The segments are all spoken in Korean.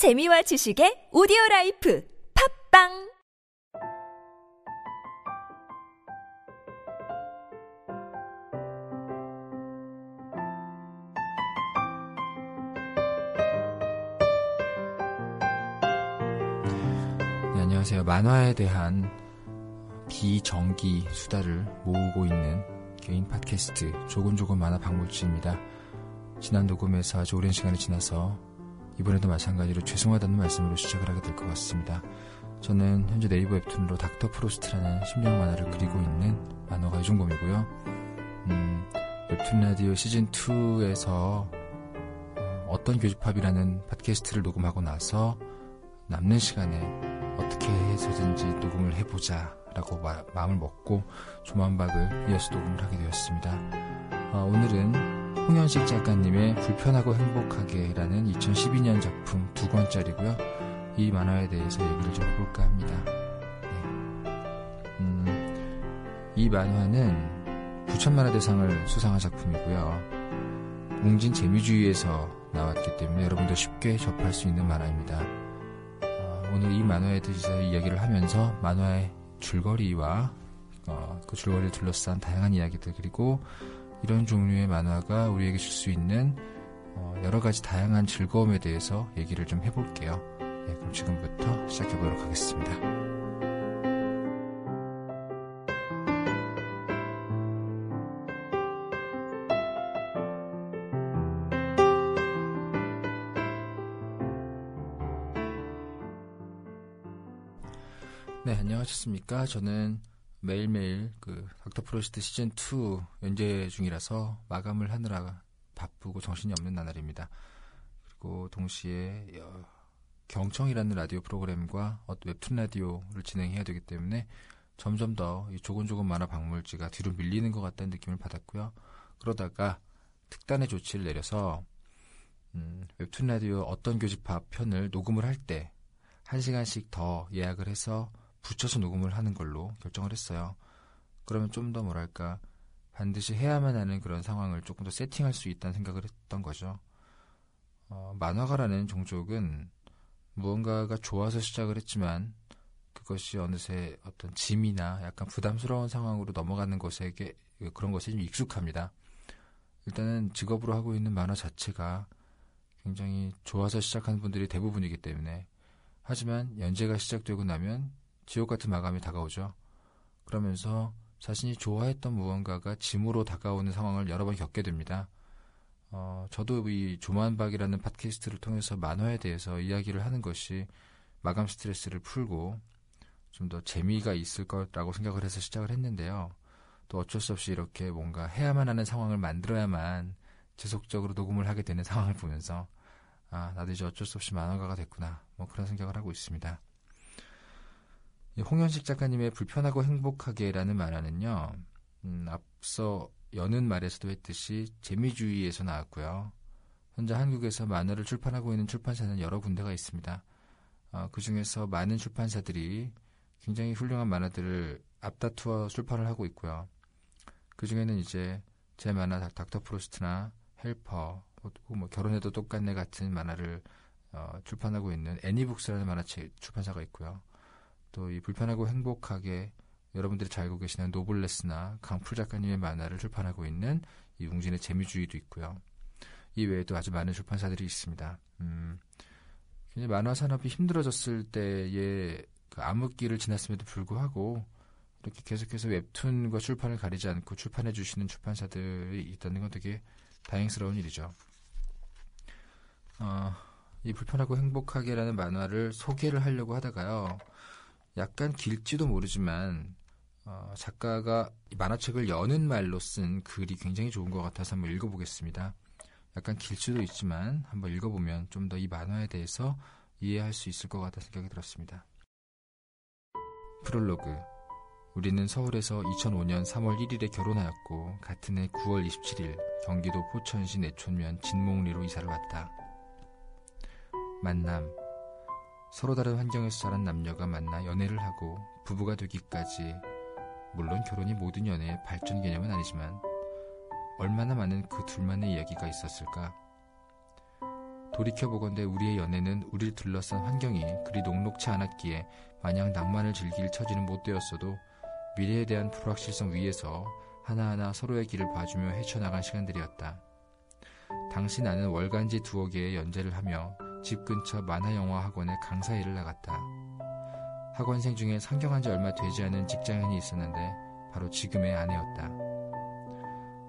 재미와 지식의 오디오 라이프 팟빵 네, 안녕하세요. 만화에 대한 비정기 수다를 모으고 있는 개인 팟캐스트 조곤조곤 만화 박물지입니다. 지난 녹음에서 아주 오랜 시간이 지나서 이번에도 마찬가지로 죄송하다는 말씀으로 시작을 하게 될 것 같습니다. 저는 현재 네이버 웹툰으로 닥터 프로스트라는 심리 만화를 그리고 있는 만화가 이종범이고요. 음, 웹툰 라디오 시즌 2에서 어떤 교집합이라는 팟캐스트를 녹음하고 나서 남는 시간에 어떻게 해서든지 녹음을 해보자 라고 마, 음을 먹고 조만박을 이어서 녹음을 하게 되었습니다. 어, 오늘은 홍현식 작가님의 불편하고 행복하게 라는 2012년 작품 두 권짜리고요. 이 만화에 대해서 얘기를 좀 해볼까 합니다. 네. 음, 이 만화는 부천만화 대상을 수상한 작품이고요. 웅진 재미주의에서 나왔기 때문에 여러분도 쉽게 접할 수 있는 만화입니다. 어, 오늘 이 만화에 대해서 이야기를 하면서 만화의 줄거리와 어, 그 줄거리를 둘러싼 다양한 이야기들 그리고 이런 종류의 만화가 우리에게 줄 수 있는 어, 여러 가지 다양한 즐거움에 대해서 얘기를 좀 해볼게요. 네, 그럼 지금부터 시작해보도록 하겠습니다. 네, 안녕하셨습니까? 저는 매일매일 그 닥터 프로스트 시즌 2 연재 중이라서 마감을 하느라 바쁘고 정신이 없는 나날입니다. 그리고 동시에 어, 경청이라는 라디오 프로그램과 웹툰 라디오를 진행해야 되기 때문에 점점 더 조곤조곤 만화 박물지가 뒤로 밀리는 것 같다는 느낌을 받았고요. 그러다가 특단의 조치를 내려서 음, 웹툰 라디오 어떤 교집합 편을 녹음을 할때한 시간씩 더 예약을 해서 붙여서 녹음을 하는 걸로 결정을 했어요. 그러면 좀 더 뭐랄까 반드시 해야만 하는 그런 상황을 조금 더 세팅할 수 있다는 생각을 했던 거죠. 어, 만화가라는 종족은 무언가가 좋아서 시작을 했지만 그것이 어느새 어떤 짐이나 약간 부담스러운 상황으로 넘어가는 것에게 그런 것에 좀 익숙합니다. 일단은 직업으로 하고 있는 만화 자체가 굉장히 좋아서 시작하는 분들이 대부분이기 때문에 하지만 연재가 시작되고 나면 지옥 같은 마감이 다가오죠. 그러면서 자신이 좋아했던 무언가가 짐으로 다가오는 상황을 여러 번 겪게 됩니다. 어, 저도 이 조만박이라는 팟캐스트를 통해서 만화에 대해서 이야기를 하는 것이 마감 스트레스를 풀고 좀 더 재미가 있을 거라고 생각을 해서 시작을 했는데요. 또 어쩔 수 없이 이렇게 뭔가 해야만 하는 상황을 만들어야만 지속적으로 녹음을 하게 되는 상황을 보면서 아, 나도 이제 어쩔 수 없이 만화가가 됐구나. 뭐 그런 생각을 하고 있습니다. 홍현식 작가님의 불편하고 행복하게라는 만화는요, 음, 앞서 여는 말에서도 했듯이 재미주의에서 나왔고요. 현재 한국에서 만화를 출판하고 있는 출판사는 여러 군데가 있습니다. 어, 그 중에서 많은 출판사들이 굉장히 훌륭한 만화들을 앞다투어 출판을 하고 있고요. 그 중에는 이제 제 만화 닥터 프로스트나 헬퍼, 뭐 결혼해도 똑같네 같은 만화를 어, 출판하고 있는 애니북스라는 만화책 출판사가 있고요. 또 이 불편하고 행복하게 여러분들이 잘 알고 계시는 노블레스나 강풀 작가님의 만화를 출판하고 있는 이 웅진의 재미주의도 있고요. 이 외에도 아주 많은 출판사들이 있습니다. 음, 만화 산업이 힘들어졌을 때의 그 암흑기를 지났음에도 불구하고 이렇게 계속해서 웹툰과 출판을 가리지 않고 출판해 주시는 출판사들이 있다는 건 되게 다행스러운 일이죠. 어, 이 불편하고 행복하게라는 만화를 소개를 하려고 하다가요. 약간 길지도 모르지만 어, 작가가 만화책을 여는 말로 쓴 글이 굉장히 좋은 것 같아서 한번 읽어보겠습니다. 약간 길 수도 있지만 한번 읽어보면 좀 더 이 만화에 대해서 이해할 수 있을 것 같다 생각이 들었습니다. 프롤로그 우리는 서울에서 2005년 3월 1일에 결혼하였고 같은 해 9월 27일 경기도 포천시 내촌면 진목리로 이사를 왔다. 만남 서로 다른 환경에서 자란 남녀가 만나 연애를 하고 부부가 되기까지 물론 결혼이 모든 연애의 발전 개념은 아니지만 얼마나 많은 그 둘만의 이야기가 있었을까? 돌이켜보건대 우리의 연애는 우리를 둘러싼 환경이 그리 녹록치 않았기에 마냥 낭만을 즐길 처지는 못 되었어도 미래에 대한 불확실성 위에서 하나하나 서로의 길을 봐주며 헤쳐나간 시간들이었다. 당시 나는 월간지 두어 개의 연재를 하며 집 근처 만화영화 학원에 강사 일을 나갔다. 학원생 중에 상경한 지 얼마 되지 않은 직장인이 있었는데 바로 지금의 아내였다.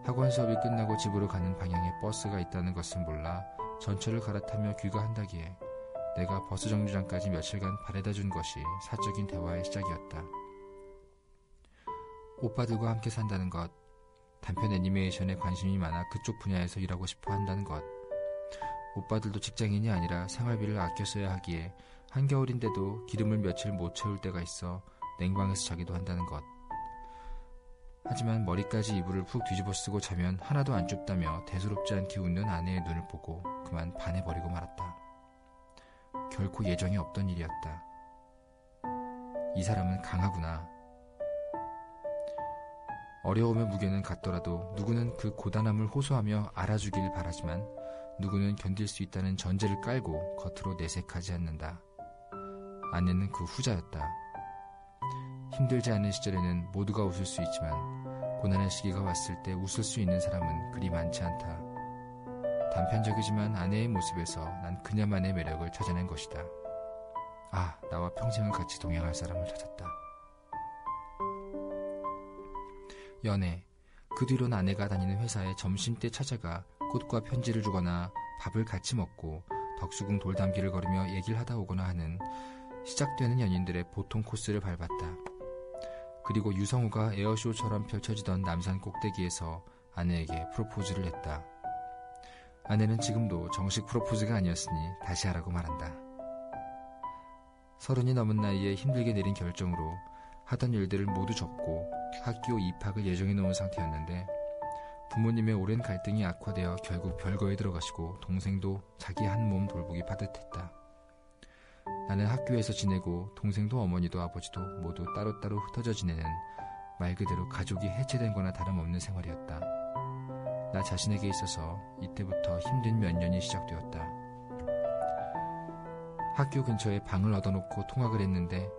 학원 수업이 끝나고 집으로 가는 방향에 버스가 있다는 것을 몰라 전철을 갈아타며 귀가한다기에 내가 버스 정류장까지 며칠간 바래다 준 것이 사적인 대화의 시작이었다. 오빠들과 함께 산다는 것, 단편 애니메이션에 관심이 많아 그쪽 분야에서 일하고 싶어 한다는 것, 오빠들도 직장인이 아니라 생활비를 아껴 써야 하기에 한겨울인데도 기름을 며칠 못 채울 때가 있어 냉방에서 자기도 한다는 것. 하지만 머리까지 이불을 푹 뒤집어 쓰고 자면 하나도 안 춥다며 대수롭지 않게 웃는 아내의 눈을 보고 그만 반해버리고 말았다. 결코 예정이 없던 일이었다. 이 사람은 강하구나. 어려움의 무게는 같더라도 누구는 그 고단함을 호소하며 알아주길 바라지만 누구는 견딜 수 있다는 전제를 깔고 겉으로 내색하지 않는다. 아내는 그 후자였다. 힘들지 않은 시절에는 모두가 웃을 수 있지만 고난의 시기가 왔을 때 웃을 수 있는 사람은 그리 많지 않다. 단편적이지만 아내의 모습에서 난 그녀만의 매력을 찾아낸 것이다. 아, 나와 평생을 같이 동행할 사람을 찾았다. 연애. 그 뒤론 아내가 다니는 회사에 점심때 찾아가 꽃과 편지를 주거나 밥을 같이 먹고 덕수궁 돌담길을 걸으며 얘기를 하다 오거나 하는 시작되는 연인들의 보통 코스를 밟았다. 그리고 유성우가 에어쇼처럼 펼쳐지던 남산 꼭대기에서 아내에게 프로포즈를 했다. 아내는 지금도 정식 프로포즈가 아니었으니 다시 하라고 말한다. 서른이 넘은 나이에 힘들게 내린 결정으로 하던 일들을 모두 접고 학교 입학을 예정해 놓은 상태였는데 부모님의 오랜 갈등이 악화되어 결국 별거에 들어가시고 동생도 자기 한 몸 돌보기 빠듯했다. 나는 학교에서 지내고 동생도 어머니도 아버지도 모두 따로따로 흩어져 지내는 말 그대로 가족이 해체된 거나 다름없는 생활이었다. 나 자신에게 있어서 이때부터 힘든 몇 년이 시작되었다. 학교 근처에 방을 얻어놓고 통학을 했는데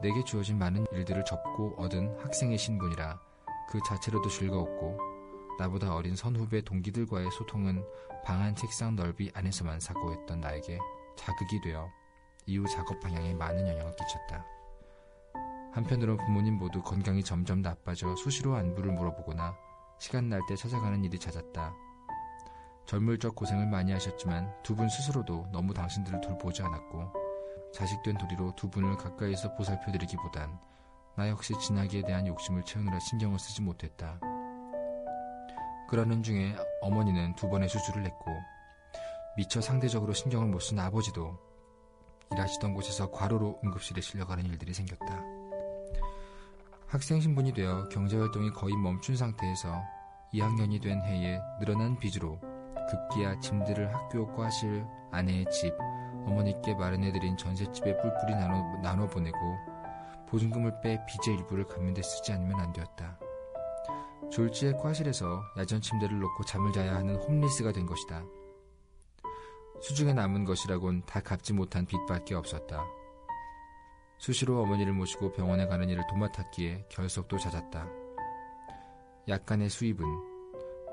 내게 주어진 많은 일들을 접고 얻은 학생의 신분이라 그 자체로도 즐거웠고 나보다 어린 선후배 동기들과의 소통은 방 안 책상 넓이 안에서만 사고했던 나에게 자극이 되어 이후 작업 방향에 많은 영향을 끼쳤다. 한편으론 부모님 모두 건강이 점점 나빠져 수시로 안부를 물어보거나 시간 날 때 찾아가는 일이 잦았다. 젊을 적 고생을 많이 하셨지만 두 분 스스로도 너무 당신들을 돌보지 않았고 자식된 도리로 두 분을 가까이서 보살펴드리기보단 나 역시 진하기에 대한 욕심을 채우느라 신경을 쓰지 못했다. 그러는 중에 어머니는 두 번의 수술을 했고 미처 상대적으로 신경을 못 쓴 아버지도 일하시던 곳에서 과로로 응급실에 실려가는 일들이 생겼다. 학생 신분이 되어 경제활동이 거의 멈춘 상태에서 2학년이 된 해에 늘어난 빚으로 급기야 짐들을 학교 과실, 아내의 집, 어머니께 마련해드린 전셋집에 뿔뿔이 나눠, 나눠 보내고 보증금을 빼 빚의 일부를 갚는 데 쓰지 않으면 안 되었다. 졸지의 과실에서 야전 침대를 놓고 잠을 자야 하는 홈리스가 된 것이다. 수중에 남은 것이라곤 다 갚지 못한 빚밖에 없었다. 수시로 어머니를 모시고 병원에 가는 일을 도맡았기에 결석도 잦았다. 약간의 수입은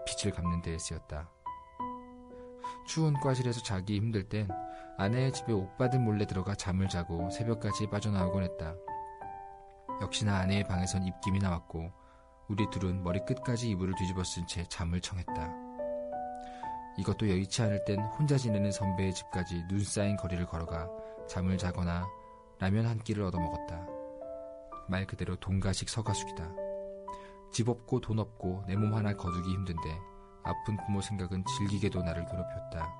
빚을 갚는 데에 쓰였다. 추운 과실에서 자기 힘들 땐 아내의 집에 오빠들 몰래 들어가 잠을 자고 새벽까지 빠져나오곤 했다. 역시나 아내의 방에선 입김이 나왔고 우리 둘은 머리끝까지 이불을 뒤집어 쓴 채 잠을 청했다. 이것도 여의치 않을 땐 혼자 지내는 선배의 집까지 눈 쌓인 거리를 걸어가 잠을 자거나 라면 한 끼를 얻어먹었다. 말 그대로 돈가식 서가숙이다. 집 없고 돈 없고 내 몸 하나 거두기 힘든데 아픈 부모 생각은 질기게도 나를 괴롭혔다.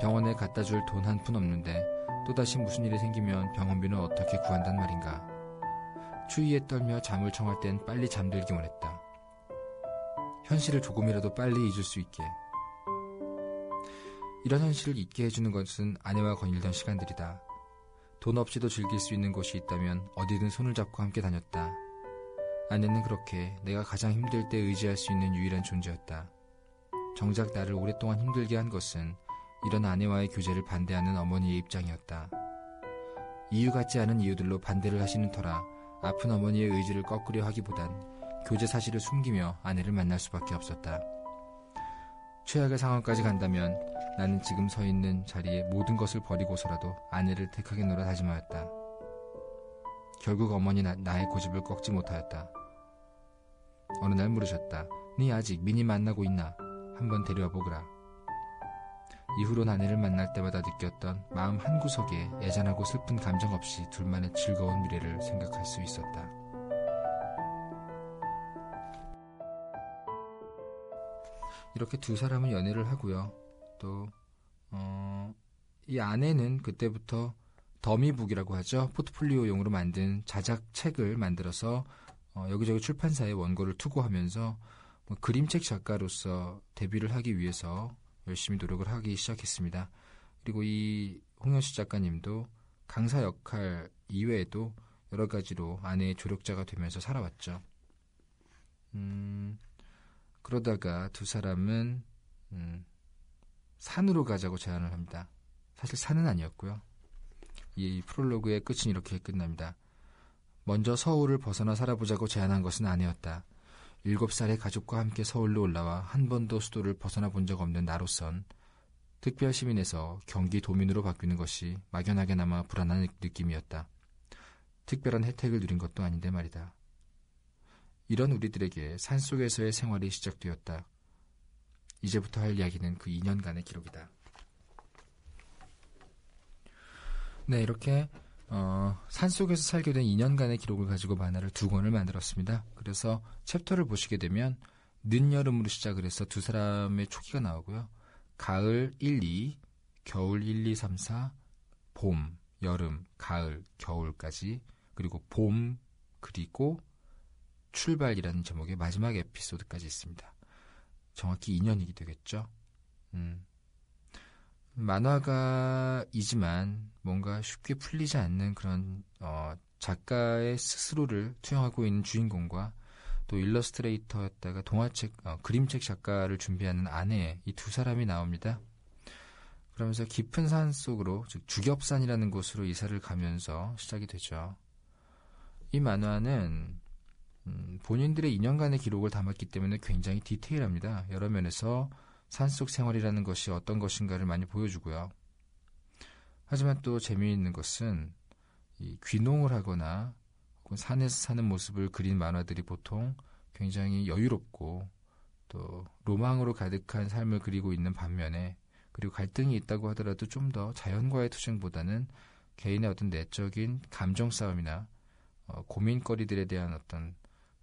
병원에 갖다 줄 돈 한 푼 없는데 또다시 무슨 일이 생기면 병원비는 어떻게 구한단 말인가. 추위에 떨며 잠을 청할 땐 빨리 잠들기만 했다. 현실을 조금이라도 빨리 잊을 수 있게. 이런 현실을 잊게 해주는 것은 아내와 거닐던 시간들이다. 돈 없이도 즐길 수 있는 곳이 있다면 어디든 손을 잡고 함께 다녔다. 아내는 그렇게 내가 가장 힘들 때 의지할 수 있는 유일한 존재였다. 정작 나를 오랫동안 힘들게 한 것은 이런 아내와의 교제를 반대하는 어머니의 입장이었다. 이유 같지 않은 이유들로 반대를 하시는 터라 아픈 어머니의 의지를 꺾으려 하기보단 교제 사실을 숨기며 아내를 만날 수밖에 없었다. 최악의 상황까지 간다면 나는 지금 서 있는 자리에 모든 것을 버리고서라도 아내를 택하겠노라 다짐하였다. 결국 어머니 나, 나의 고집을 꺾지 못하였다. 어느 날 물으셨다. 네 아직 미니 만나고 있나? 한번 데려와 보거라. 이후로 아내를 만날 때마다 느꼈던 마음 한구석에 애잔하고 슬픈 감정 없이 둘만의 즐거운 미래를 생각할 수 있었다. 이렇게 두 사람은 연애를 하고요. 또, 어, 이 아내는 그때부터 더미북이라고 하죠. 포트폴리오용으로 만든 자작책을 만들어서 어, 여기저기 출판사에 원고를 투고하면서 뭐 그림책 작가로서 데뷔를 하기 위해서 열심히 노력을 하기 시작했습니다. 그리고 이 홍현수 작가님도 강사 역할 이외에도 여러 가지로 아내의 조력자가 되면서 살아왔죠. 음, 그러다가 두 사람은 음, 산으로 가자고 제안을 합니다. 사실 산은 아니었고요. 이 프롤로그의 끝은 이렇게 끝납니다. 먼저 서울을 벗어나 살아보자고 제안한 것은 아내였다. 일곱 살의 가족과 함께 서울로 올라와 한 번도 수도를 벗어나 본 적 없는 나로선 특별 시민에서 경기 도민으로 바뀌는 것이 막연하게나마 불안한 느낌이었다. 특별한 혜택을 누린 것도 아닌데 말이다. 이런 우리들에게 산속에서의 생활이 시작되었다. 이제부터 할 이야기는 그 2년간의 기록이다. 네, 이렇게 어, 산속에서 살게 된 2년간의 기록을 가지고 만화를 두 권을 만들었습니다. 그래서 챕터를 보시게 되면 늦여름으로 시작을 해서 두 사람의 초기가 나오고요. 가을 1, 2, 겨울 1, 2, 3, 4, 봄, 여름, 가을, 겨울까지 그리고 봄 그리고 출발이라는 제목의 마지막 에피소드까지 있습니다. 정확히 2년이 되겠죠. 음. 만화가이지만 뭔가 쉽게 풀리지 않는 그런 어, 작가의 스스로를 투영하고 있는 주인공과 또 일러스트레이터였다가 동화책, 어, 그림책 작가를 준비하는 아내 이 두 사람이 나옵니다. 그러면서 깊은 산 속으로 즉 주겹산이라는 곳으로 이사를 가면서 시작이 되죠. 이 만화는 음, 본인들의 2년간의 기록을 담았기 때문에 굉장히 디테일합니다. 여러 면에서 산속 생활이라는 것이 어떤 것인가를 많이 보여주고요. 하지만 또 재미있는 것은 이 귀농을 하거나 혹은 산에서 사는 모습을 그린 만화들이 보통 굉장히 여유롭고 또 로망으로 가득한 삶을 그리고 있는 반면에 그리고 갈등이 있다고 하더라도 좀 더 자연과의 투쟁보다는 개인의 어떤 내적인 감정 싸움이나 어, 고민거리들에 대한 어떤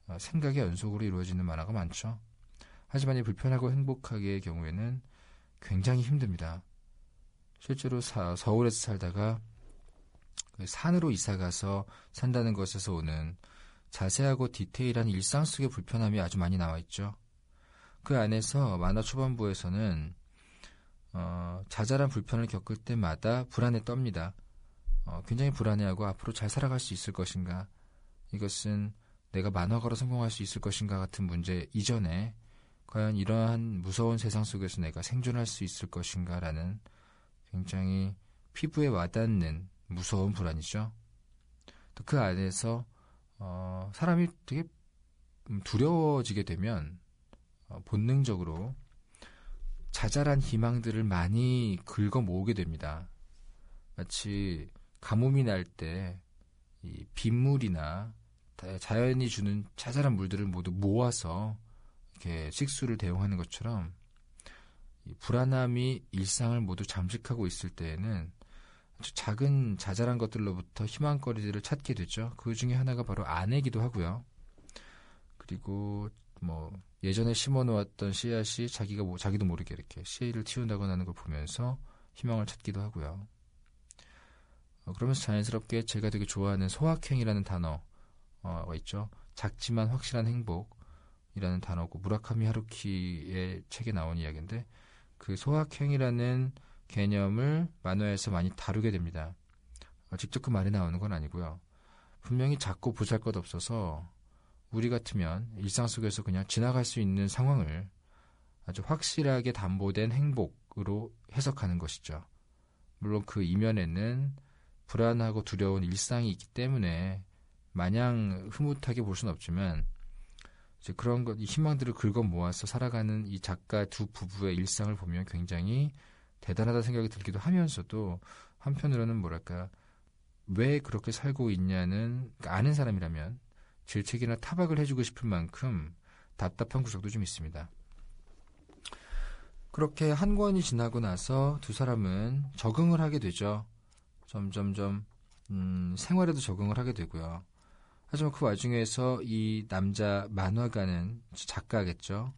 어, 생각의 연속으로 이루어지는 만화가 많죠. 하지만 이 불편하고 행복하게의 경우에는 굉장히 힘듭니다. 실제로 사, 서울에서 살다가 그 산으로 이사가서 산다는 것에서 오는 자세하고 디테일한 일상 속의 불편함이 아주 많이 나와 있죠. 그 안에서 만화 초반부에서는 어, 자잘한 불편을 겪을 때마다 불안에 떱니다. 어, 굉장히 불안해하고 앞으로 잘 살아갈 수 있을 것인가? 이것은 내가 만화가로 성공할 수 있을 것인가 같은 문제 이전에 과연 이러한 무서운 세상 속에서 내가 생존할 수 있을 것인가라는 굉장히 피부에 와닿는 무서운 불안이죠. 또 그 안에서 어, 사람이 되게 두려워지게 되면 어, 본능적으로 자잘한 희망들을 많이 긁어 모으게 됩니다. 마치 가뭄이 날 때 이 빗물이나 자연이 주는 자잘한 물들을 모두 모아서 이렇게 식수를 대용하는 것처럼 이 불안함이 일상을 모두 잠식하고 있을 때에는 작은 자잘한 것들로부터 희망거리들을 찾게 되죠. 그 중에 하나가 바로 아내기도 하고요. 그리고 뭐 예전에 심어놓았던 씨앗이 자기가 뭐 자기도 모르게 이렇게 씨를 틔운다거나 하는 걸 보면서 희망을 찾기도 하고요. 어, 그러면서 자연스럽게 제가 되게 좋아하는 소확행이라는 단어가 있죠. 작지만 확실한 행복. 이라는 단어고 무라카미 하루키의 책에 나온 이야기인데 그 소확행이라는 개념을 만화에서 많이 다루게 됩니다. 어, 직접 그 말이 나오는 건 아니고요. 분명히 작고 보잘 것 없어서 우리 같으면 일상 속에서 그냥 지나갈 수 있는 상황을 아주 확실하게 담보된 행복, 으로 해석하는 것이죠. 물론 그 이면에는 불안하고 두려운 일상이 있기 때문에 마냥 흐뭇하게 볼 수는 없지만 이제 그런 것, 이 희망들을 긁어 모아서 살아가는 이 작가 두 부부의 일상을 보면 굉장히 대단하다 생각이 들기도 하면서도 한편으로는 뭐랄까 왜 그렇게 살고 있냐는 그러니까 아는 사람이라면 질책이나 타박을 해주고 싶을 만큼 답답한 구석도 좀 있습니다. 그렇게 한 권이 지나고 나서 두 사람은 적응을 하게 되죠. 점점점 음, 생활에도 적응을 하게 되고요. 하지만 그 와중에서 이 남자 만화가는 작가겠죠.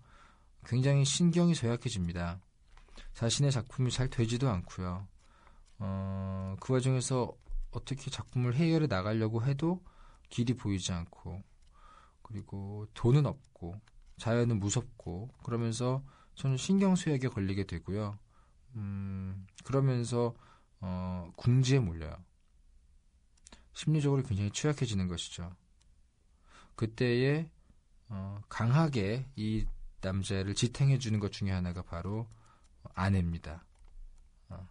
굉장히 신경이 쇠약해집니다. 자신의 작품이 잘 되지도 않고요. 어, 그 와중에서 어떻게 작품을 해결해 나가려고 해도 길이 보이지 않고 그리고 돈은 없고 자연은 무섭고 그러면서 저는 신경 쇠약에 걸리게 되고요. 음, 그러면서 어, 궁지에 몰려요. 심리적으로 굉장히 취약해지는 것이죠. 그때에 어, 강하게 이 남자를 지탱해 주는 것 중에 하나가 바로 아내입니다. 어.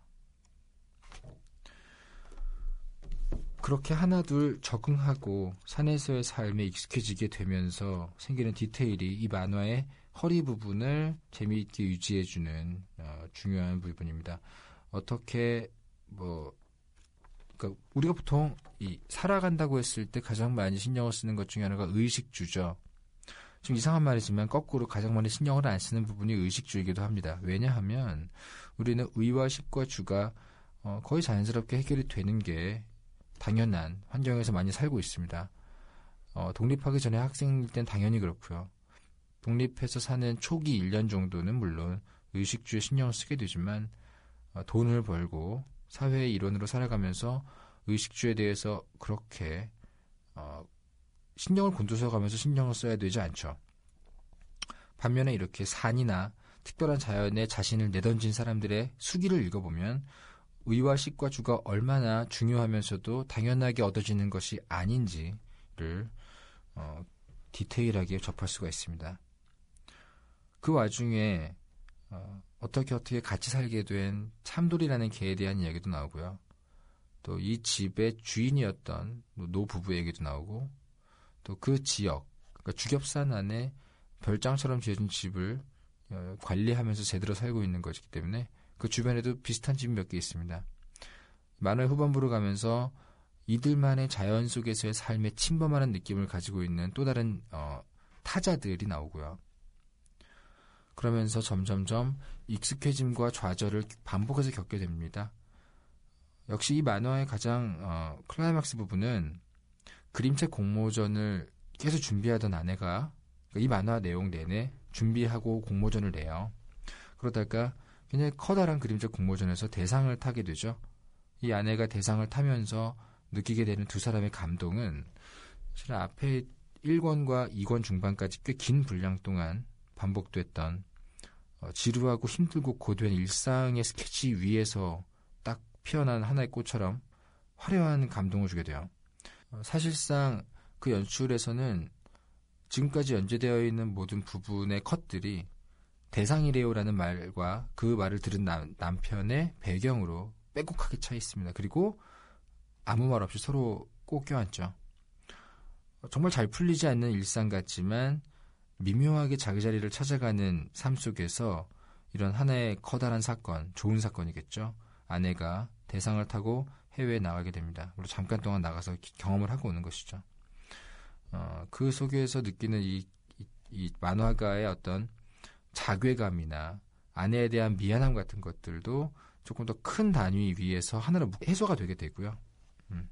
그렇게 하나둘 적응하고 산에서의 삶에 익숙해지게 되면서 생기는 디테일이 이 만화의 허리 부분을 재미있게 유지해주는 어, 중요한 부분입니다. 어떻게 뭐 그러니까 우리가 보통 이 살아간다고 했을 때 가장 많이 신경을 쓰는 것 중에 하나가 의식주죠. 좀 이상한 말이지만 거꾸로 가장 많이 신경을 안 쓰는 부분이 의식주이기도 합니다. 왜냐하면 우리는 의와 식과 주가 어, 거의 자연스럽게 해결이 되는 게 당연한 환경에서 많이 살고 있습니다. 어, 독립하기 전에 학생일 땐 당연히 그렇고요. 독립해서 사는 초기 1년 정도는 물론 의식주에 신경을 쓰게 되지만 어, 돈을 벌고 사회의 일원으로 살아가면서 의식주에 대해서 그렇게 어, 신경을 곤두서가면서 신경을 써야 되지 않죠. 반면에 이렇게 산이나 특별한 자연에 자신을 내던진 사람들의 수기를 읽어보면 의와 식과 주가 얼마나 중요하면서도 당연하게 얻어지는 것이 아닌지를 어, 디테일하게 접할 수가 있습니다. 그 와중에 어, 어떻게 어떻게 같이 살게 된 참돌이라는 개에 대한 이야기도 나오고요. 또 이 집의 주인이었던 노 부부 얘기도 나오고 또 그 지역, 그러니까 주겹산 안에 별장처럼 지어진 집을 어, 관리하면서 제대로 살고 있는 것이기 때문에 그 주변에도 비슷한 집이 몇 개 있습니다. 만화의 후반부로 가면서 이들만의 자연 속에서의 삶의 침범하는 느낌을 가지고 있는 또 다른 어, 타자들이 나오고요. 그러면서 점점점 익숙해짐과 좌절을 반복해서 겪게 됩니다. 역시 이 만화의 가장 어, 클라이막스 부분은 그림책 공모전을 계속 준비하던 아내가 이 만화 내용 내내 준비하고 공모전을 내요. 그러다가 굉장히 커다란 그림책 공모전에서 대상을 타게 되죠. 이 아내가 대상을 타면서 느끼게 되는 두 사람의 감동은 사실 앞에 1권과 2권 중반까지 꽤 긴 분량 동안 반복됐던 어, 지루하고 힘들고 고된 일상의 스케치 위에서 딱 피어난 하나의 꽃처럼 화려한 감동을 주게 돼요. 어, 사실상 그 연출에서는 지금까지 연재되어 있는 모든 부분의 컷들이 대상이래요라는 말과 그 말을 들은 남, 남편의 배경으로 빼곡하게 차 있습니다. 그리고 아무 말 없이 서로 꼭 껴안죠. 어, 정말 잘 풀리지 않는 일상 같지만 미묘하게 자기 자리를 찾아가는 삶 속에서 이런 하나의 커다란 사건, 좋은 사건이겠죠. 아내가 대상을 타고 해외에 나가게 됩니다. 그리고 잠깐 동안 나가서 경험을 하고 오는 것이죠. 어, 그 속에서 느끼는 이, 이, 이 만화가의 어떤 자괴감이나 아내에 대한 미안함 같은 것들도 조금 더 큰 단위 위에서 하나로 해소가 되게 되고요. 음.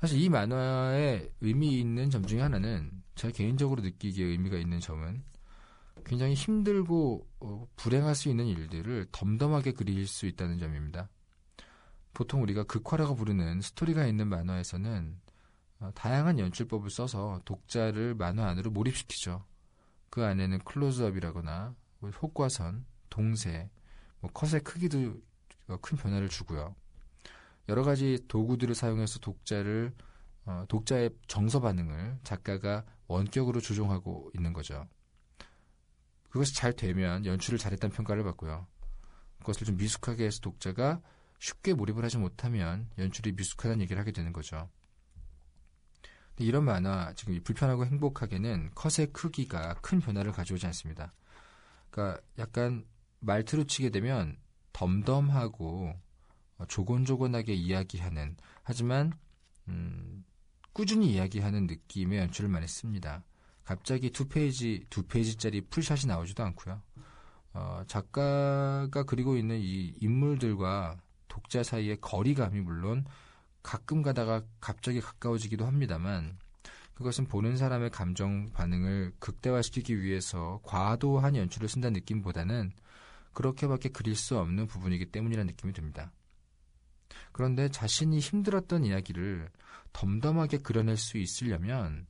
사실 이 만화의 의미 있는 점 중에 하나는 제가 개인적으로 느끼기에 의미가 있는 점은 굉장히 힘들고 어, 불행할 수 있는 일들을 덤덤하게 그릴 수 있다는 점입니다. 보통 우리가 극화라고 부르는 스토리가 있는 만화에서는 어, 다양한 연출법을 써서 독자를 만화 안으로 몰입시키죠. 그 안에는 클로즈업이라거나 뭐 효과선, 동세, 뭐 컷의 크기도 큰 변화를 주고요. 여러 가지 도구들을 사용해서 독자를 어, 독자의 정서 반응을 작가가 원격으로 조종하고 있는 거죠. 그것이 잘 되면 연출을 잘했다는 평가를 받고요. 그것을 좀 미숙하게 해서 독자가 쉽게 몰입을 하지 못하면 연출이 미숙하다는 얘기를 하게 되는 거죠. 이런 만화, 지금 불편하고 행복하게는 컷의 크기가 큰 변화를 가져오지 않습니다. 그러니까 약간 말투로 치게 되면 덤덤하고 조곤조곤하게 이야기하는 하지만 음, 꾸준히 이야기하는 느낌의 연출을 많이 씁니다. 갑자기 두 페이지 두 페이지짜리 full shot이 나오지도 않고요. 어, 작가가 그리고 있는 이 인물들과 독자 사이의 거리감이 물론 가끔 가다가 갑자기 가까워지기도 합니다만 그것은 보는 사람의 감정 반응을 극대화시키기 위해서 과도한 연출을 쓴다는 느낌보다는 그렇게밖에 그릴 수 없는 부분이기 때문이라는 느낌이 듭니다. 그런데 자신이 힘들었던 이야기를 덤덤하게 그려낼 수 있으려면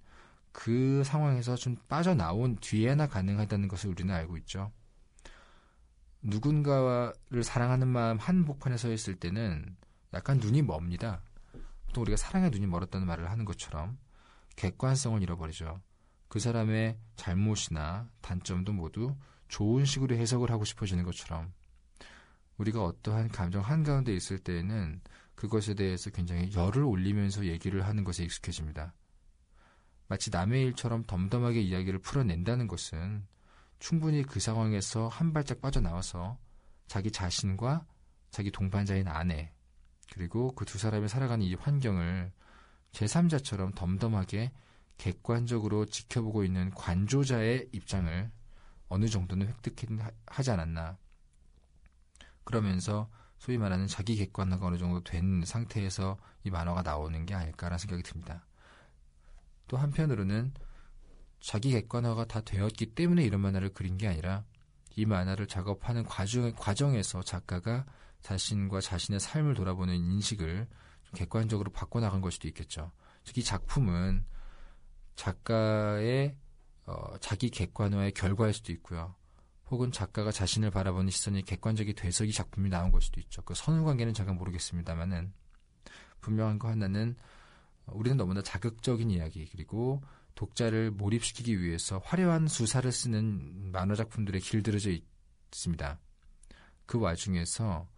그 상황에서 좀 빠져나온 뒤에나 가능하다는 것을 우리는 알고 있죠. 누군가를 사랑하는 마음 한복판에 서 있을 때는 약간 눈이 멉니다. 보통 우리가 사랑의 눈이 멀었다는 말을 하는 것처럼 객관성을 잃어버리죠. 그 사람의 잘못이나 단점도 모두 좋은 식으로 해석을 하고 싶어지는 것처럼 우리가 어떠한 감정 한가운데 있을 때에는 그것에 대해서 굉장히 열을 올리면서 얘기를 하는 것에 익숙해집니다. 마치 남의 일처럼 덤덤하게 이야기를 풀어낸다는 것은 충분히 그 상황에서 한 발짝 빠져나와서 자기 자신과 자기 동반자인 아내, 그리고 그 두 사람이 살아가는 이 환경을 제3자처럼 덤덤하게 객관적으로 지켜보고 있는 관조자의 입장을 어느 정도는 획득하지 않았나. 그러면서 소위 말하는 자기 객관화가 어느 정도 된 상태에서 이 만화가 나오는 게 아닐까라는 생각이 듭니다. 또 한편으로는 자기 객관화가 다 되었기 때문에 이런 만화를 그린 게 아니라 이 만화를 작업하는 과정, 과정에서 작가가 자신과 자신의 삶을 돌아보는 인식을 객관적으로 바꿔나간 걸 수도 있겠죠. 즉, 이 작품은 작가의 어, 자기 객관화의 결과일 수도 있고요. 혹은 작가가 자신을 바라보는 시선이 객관적이 돼서 이 작품이 나온 걸 수도 있죠. 그 선후 관계는 제가 모르겠습니다만은 분명한 거 하나는 우리는 너무나 자극적인 이야기 그리고 독자를 몰입시키기 위해서 화려한 수사를 쓰는 만화 작품들에 길들여져 있습니다. 그 와중에서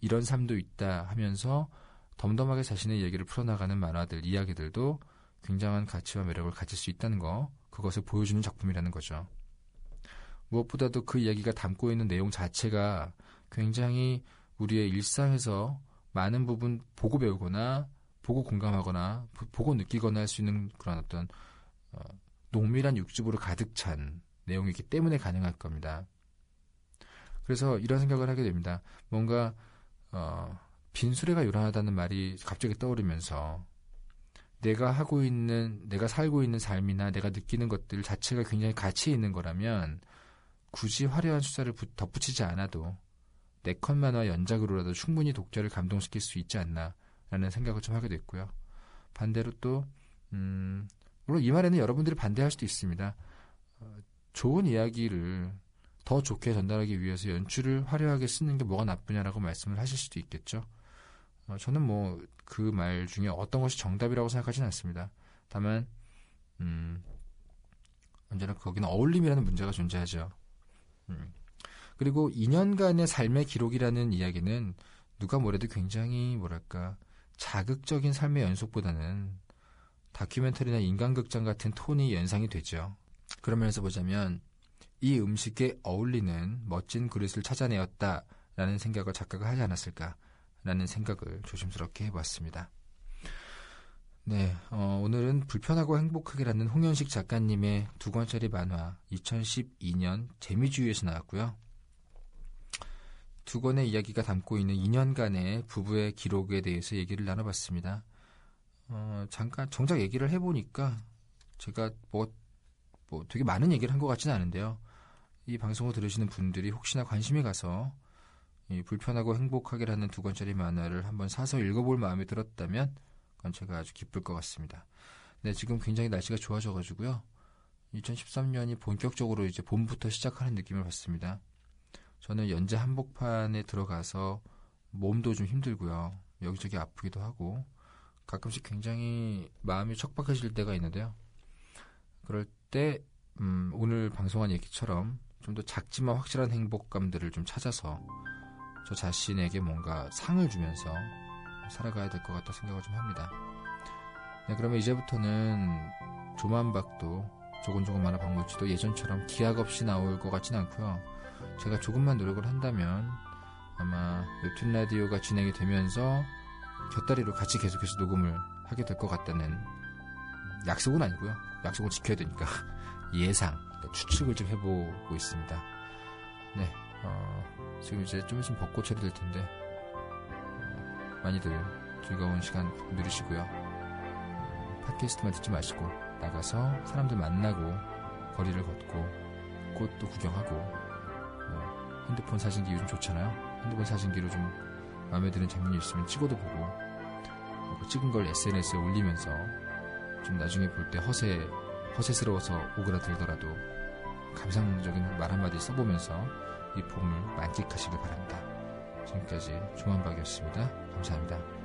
이런 삶도 있다 하면서 덤덤하게 자신의 얘기를 풀어나가는 만화들, 이야기들도 굉장한 가치와 매력을 가질 수 있다는 거, 그것을 보여주는 작품이라는 거죠. 무엇보다도 그 이야기가 담고 있는 내용 자체가 굉장히 우리의 일상에서 많은 부분 보고 배우거나 보고 공감하거나 보고 느끼거나 할 수 있는 그런 어떤 어, 농밀한 육즙으로 가득 찬 내용이기 때문에 가능할 겁니다. 그래서 이런 생각을 하게 됩니다. 뭔가 어, 빈수레가 요란하다는 말이 갑자기 떠오르면서 내가 하고 있는, 내가 살고 있는 삶이나 내가 느끼는 것들 자체가 굉장히 가치 있는 거라면 굳이 화려한 수사를 덧붙이지 않아도 네 컷 만화 연작으로라도 충분히 독자를 감동시킬 수 있지 않나라는 생각을 좀 하게 됐고요. 반대로 또, 음, 물론 이 말에는 여러분들이 반대할 수도 있습니다. 어, 좋은 이야기를 더 좋게 전달하기 위해서 연출을 화려하게 쓰는 게 뭐가 나쁘냐라고 말씀을 하실 수도 있겠죠. 어, 저는 뭐 그 말 중에 어떤 것이 정답이라고 생각하지는 않습니다. 다만 음, 언제나 거기는 어울림이라는 문제가 존재하죠. 음. 그리고 2년간의 삶의 기록이라는 이야기는 누가 뭐래도 굉장히 뭐랄까 자극적인 삶의 연속보다는 다큐멘터리나 인간극장 같은 톤이 연상이 되죠. 그런 면에서 보자면 이 음식에 어울리는 멋진 그릇을 찾아내었다라는 생각을 작가가 하지 않았을까라는 생각을 조심스럽게 해봤습니다. 네, 어, 오늘은 불편하고 행복하게라는 홍현식 작가님의 두 권짜리 만화 2012년 재미주의에서 나왔고요. 두 권의 이야기가 담고 있는 2년간의 부부의 기록에 대해서 얘기를 나눠봤습니다. 어, 잠깐 정작 얘기를 해보니까 제가 뭐, 뭐 되게 많은 얘기를 한 것 같지는 않은데요. 이 방송을 들으시는 분들이 혹시나 관심이 가서 이 불편하고 행복하게라는 두 권짜리 만화를 한번 사서 읽어볼 마음이 들었다면 그건 제가 아주 기쁠 것 같습니다. 네, 지금 굉장히 날씨가 좋아져가지고요. 2013년이 본격적으로 이제 봄부터 시작하는 느낌을 받습니다. 저는 연재 한복판에 들어가서 몸도 좀 힘들고요. 여기저기 아프기도 하고 가끔씩 굉장히 마음이 척박해질 때가 있는데요. 그럴 때 음, 오늘 방송한 얘기처럼 좀 더 작지만 확실한 행복감들을 좀 찾아서 저 자신에게 뭔가 상을 주면서 살아가야 될 것 같다 생각을 좀 합니다. 네, 그러면 이제부터는 조만박도 조곤조곤 만화 박물치도 예전처럼 기약 없이 나올 것 같진 않고요. 제가 조금만 노력을 한다면 아마 웹툰 라디오가 진행이 되면서 곁다리로 같이 계속해서 녹음을 하게 될 것 같다는 약속은 아니고요. 약속은 지켜야 되니까 예상, 추측을 좀 해보고 있습니다. 네, 어, 지금 이제 좀 있으면 벚꽃 처리 될 텐데 어, 많이들 즐거운 시간 누리시고요. 음, 팟캐스트만 듣지 마시고 나가서 사람들 만나고 거리를 걷고 꽃도 구경하고 뭐 핸드폰 사진기 요즘 좋잖아요. 핸드폰 사진기로 좀 마음에 드는 장면이 있으면 찍어도 보고 그 찍은 걸 SNS에 올리면서 좀 나중에 볼 때 허세 허세스러워서 오그라들더라도 감상적인 말 한마디 써보면서 이 봄을 만끽하시길 바랍니다. 지금까지 조만박이었습니다. 감사합니다.